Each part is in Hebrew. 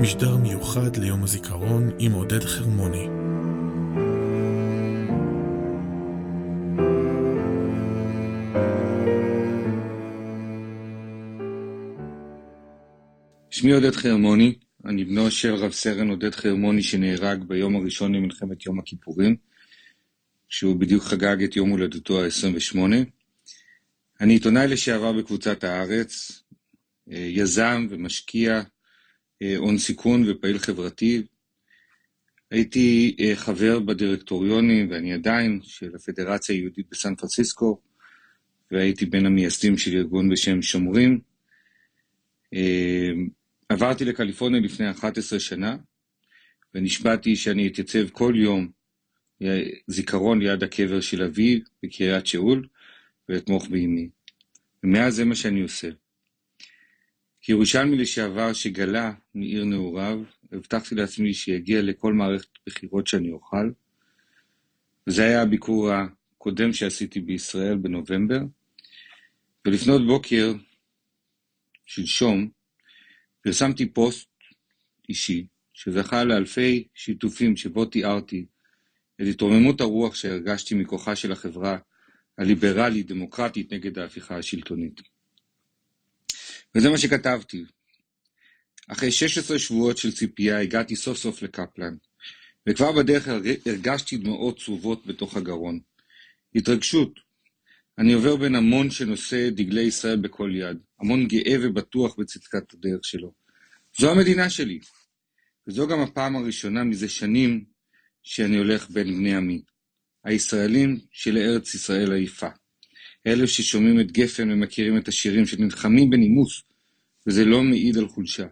משדר מיוחד ליום הזיכרון עם עודד חרמוני. שמי עודד חרמוני, אני בנו של רב סרן עודד חרמוני שנהרג ביום הראשון למלחמת יום הכיפורים, שהוא בדיוק חגג את יום הולדתו ה-28. אני עיתונאי לשעבר בקבוצת הארץ, אה, יזם ומשקיע הון סיכון ופעיל חברתי. הייתי אה, חבר בדירקטוריונים, ואני עדיין, של הפדרציה היהודית בסן פרנסיסקו, והייתי בין המייסדים של ארגון בשם שומרים. עברתי לקליפורניה לפני 11 שנה, ונשבעתי שאני אתייצב כל יום זיכרון ליד הקבר של אבי בקריית שאול, ואתמוך באמי. ומאז זה מה שאני עושה. כירושלמי לשעבר שגלה מעיר נעוריו, הבטחתי לעצמי שיגיע לכל מערכת בחירות שאני אוכל. וזה היה הביקור הקודם שעשיתי בישראל בנובמבר. ולפנות בוקר, שלשום, פרסמתי פוסט אישי שזכה לאלפי שיתופים שבו תיארתי את התרוממות הרוח שהרגשתי מכוחה של החברה הליברלית-דמוקרטית נגד ההפיכה השלטונית. וזה מה שכתבתי. אחרי 16 שבועות של ציפייה הגעתי סוף סוף לקפלן, וכבר בדרך הרגשתי דמעות צרובות בתוך הגרון. התרגשות. אני עובר בין המון שנושא דגלי ישראל בכל יד, המון גאה ובטוח בצדקת הדרך שלו. זו המדינה שלי, וזו גם הפעם הראשונה מזה שנים שאני הולך בין בני עמי. הישראלים שלארץ ישראל היפה. אלה ששומעים את גפן ומכירים את השירים שנלחמים בנימוס, וזה לא מעיד על חולשה.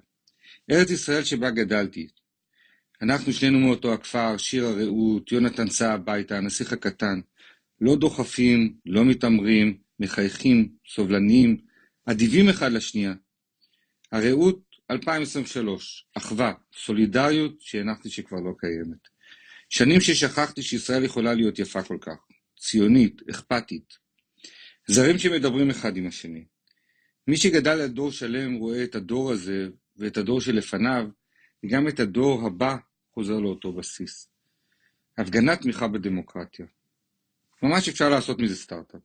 ארץ ישראל שבה גדלתי. אנחנו שנינו מאותו הכפר, שיר הרעות, יונתן סע הביתה, הנסיך הקטן. לא דוחפים, לא מתעמרים, מחייכים, סובלניים, אדיבים אחד לשנייה. הרעות 2023, אחווה, סולידריות שהנחתי שכבר לא קיימת. שנים ששכחתי שישראל יכולה להיות יפה כל כך, ציונית, אכפתית. זרים שמדברים אחד עם השני. מי שגדל על דור שלם רואה את הדור הזה ואת הדור שלפניו, וגם את הדור הבא חוזר לאותו בסיס. הפגנת תמיכה בדמוקרטיה. ממש אפשר לעשות מזה סטארט-אפ.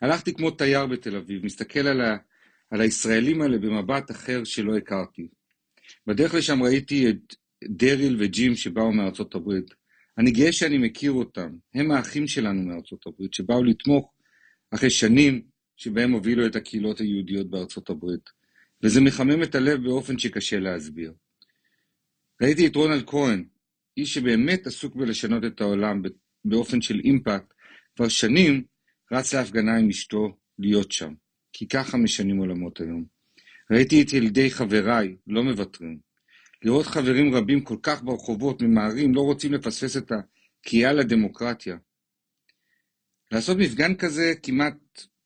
הלכתי כמו תייר בתל אביב, מסתכל על, ה... על הישראלים האלה במבט אחר שלא הכרתי. בדרך לשם ראיתי את דריל וג'ים שבאו מארצות הברית. אני גאה שאני מכיר אותם, הם האחים שלנו מארצות הברית, שבאו לתמוך אחרי שנים שבהם הובילו את הקהילות היהודיות בארצות הברית, וזה מחמם את הלב באופן שקשה להסביר. ראיתי את רונלד כהן, איש שבאמת עסוק בלשנות את העולם באופן של אימפקט, כבר שנים רץ להפגנה עם אשתו להיות שם, כי ככה משנים עולמות היום. ראיתי את ילדי חבריי, לא מוותרים. לראות חברים רבים כל כך ברחובות, ממהרים, לא רוצים לפספס את הקריאה לדמוקרטיה. לעשות מפגן כזה כמעט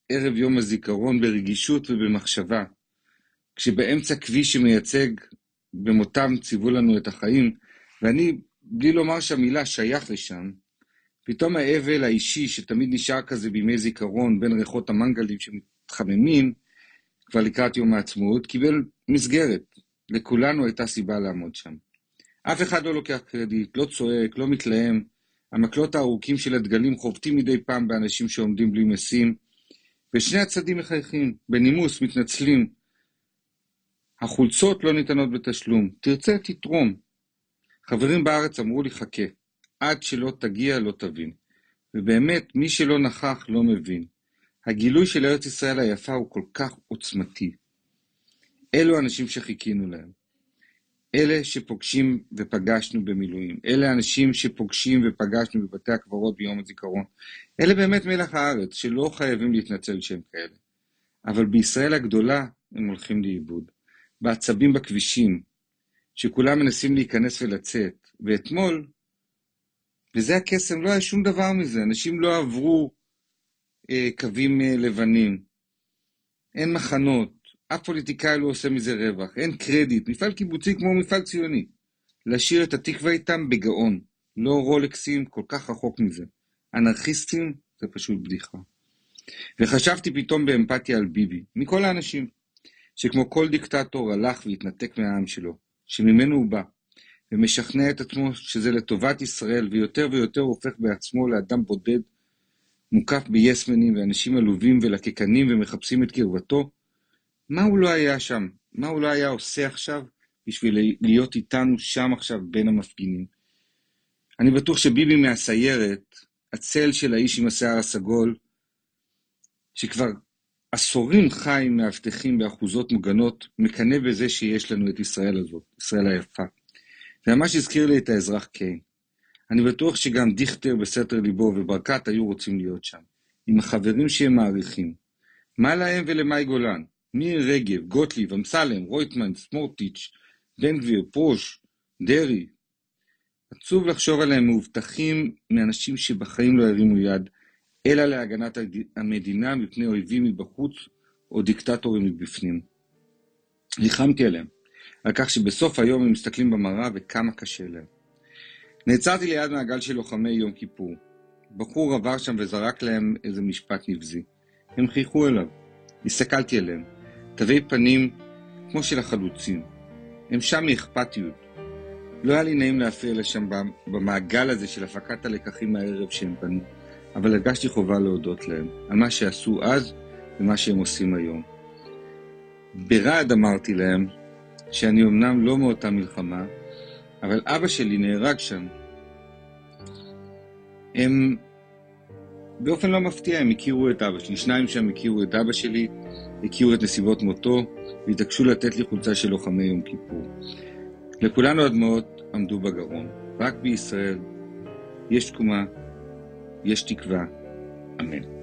ערב יום הזיכרון ברגישות ובמחשבה, כשבאמצע כביש שמייצג במותם ציוו לנו את החיים, ואני, בלי לומר שהמילה שייך לשם, פתאום האבל האישי שתמיד נשאר כזה בימי זיכרון בין ריחות המנגלים שמתחממים, כבר לקראת יום העצמאות, קיבל מסגרת. לכולנו הייתה סיבה לעמוד שם. אף אחד לא לוקח קרדיט, לא צועק, לא מתלהם. המקלות הארוכים של הדגלים חובטים מדי פעם באנשים שעומדים בלי משים, ושני הצדדים מחייכים, בנימוס, מתנצלים. החולצות לא ניתנות בתשלום, תרצה, תתרום. חברים בארץ אמרו לי, חכה, עד שלא תגיע לא תבין. ובאמת, מי שלא נכח לא מבין. הגילוי של ארץ ישראל היפה הוא כל כך עוצמתי. אלו האנשים שחיכינו להם. אלה שפוגשים ופגשנו במילואים, אלה האנשים שפוגשים ופגשנו בבתי הקברות ביום הזיכרון, אלה באמת מלח הארץ, שלא חייבים להתנצל שהם כאלה. אבל בישראל הגדולה הם הולכים לאיבוד. בעצבים בכבישים, שכולם מנסים להיכנס ולצאת. ואתמול, וזה הקסם, לא היה שום דבר מזה, אנשים לא עברו אה, קווים אה, לבנים. אין מחנות, אף פוליטיקאי לא עושה מזה רווח, אין קרדיט, מפעל קיבוצי כמו מפעל ציוני. לשיר את התקווה איתם בגאון, לא רולקסים כל כך רחוק מזה. אנרכיסטים זה פשוט בדיחה. וחשבתי פתאום באמפתיה על ביבי, מכל האנשים, שכמו כל דיקטטור הלך והתנתק מהעם שלו, שממנו הוא בא, ומשכנע את עצמו שזה לטובת ישראל, ויותר ויותר הופך בעצמו לאדם בודד, מוקף ביסמנים ואנשים עלובים ולקקנים ומחפשים את קרבתו, מה הוא לא היה שם? מה הוא לא היה עושה עכשיו בשביל להיות איתנו שם עכשיו בין המפגינים? אני בטוח שביבי מהסיירת, הצל של האיש עם השיער הסגול, שכבר עשורים חי עם מאבטחים באחוזות מוגנות, מקנא בזה שיש לנו את ישראל הזאת, ישראל היפה. זה ממש הזכיר לי את האזרח קיין. אני בטוח שגם דיכטר בסתר ליבו וברקת היו רוצים להיות שם, עם החברים שהם מעריכים. מה להם ולמאי גולן? מירי רגב, גוטליב, אמסלם, רויטמן, סמורטיץ', בן גביר, פרוש, דרעי. עצוב לחשוב עליהם מאובטחים מאנשים שבחיים לא הרימו יד, אלא להגנת המדינה מפני אויבים מבחוץ או דיקטטורים מבפנים. ריחמתי עליהם, על כך שבסוף היום הם מסתכלים במראה וכמה קשה להם. נעצרתי ליד מעגל של לוחמי יום כיפור. בחור עבר שם וזרק להם איזה משפט נבזי. הם חייכו אליו. הסתכלתי עליהם. תווי פנים כמו של החלוצים. הם שם מאכפתיות. לא היה לי נעים להפריע לשם במעגל הזה של הפקת הלקחים מהערב שהם בנו, אבל הרגשתי חובה להודות להם על מה שעשו אז ומה שהם עושים היום. ברעד אמרתי להם שאני אמנם לא מאותה מלחמה, אבל אבא שלי נהרג שם. הם, באופן לא מפתיע, הם הכירו את אבא שלי. שניים שם הכירו את אבא שלי, הכירו את נסיבות מותו, והתעקשו לתת לי חולצה של לוחמי יום כיפור. לכולנו הדמעות עמדו בגרון. רק בישראל יש תקומה, יש תקווה. אמן.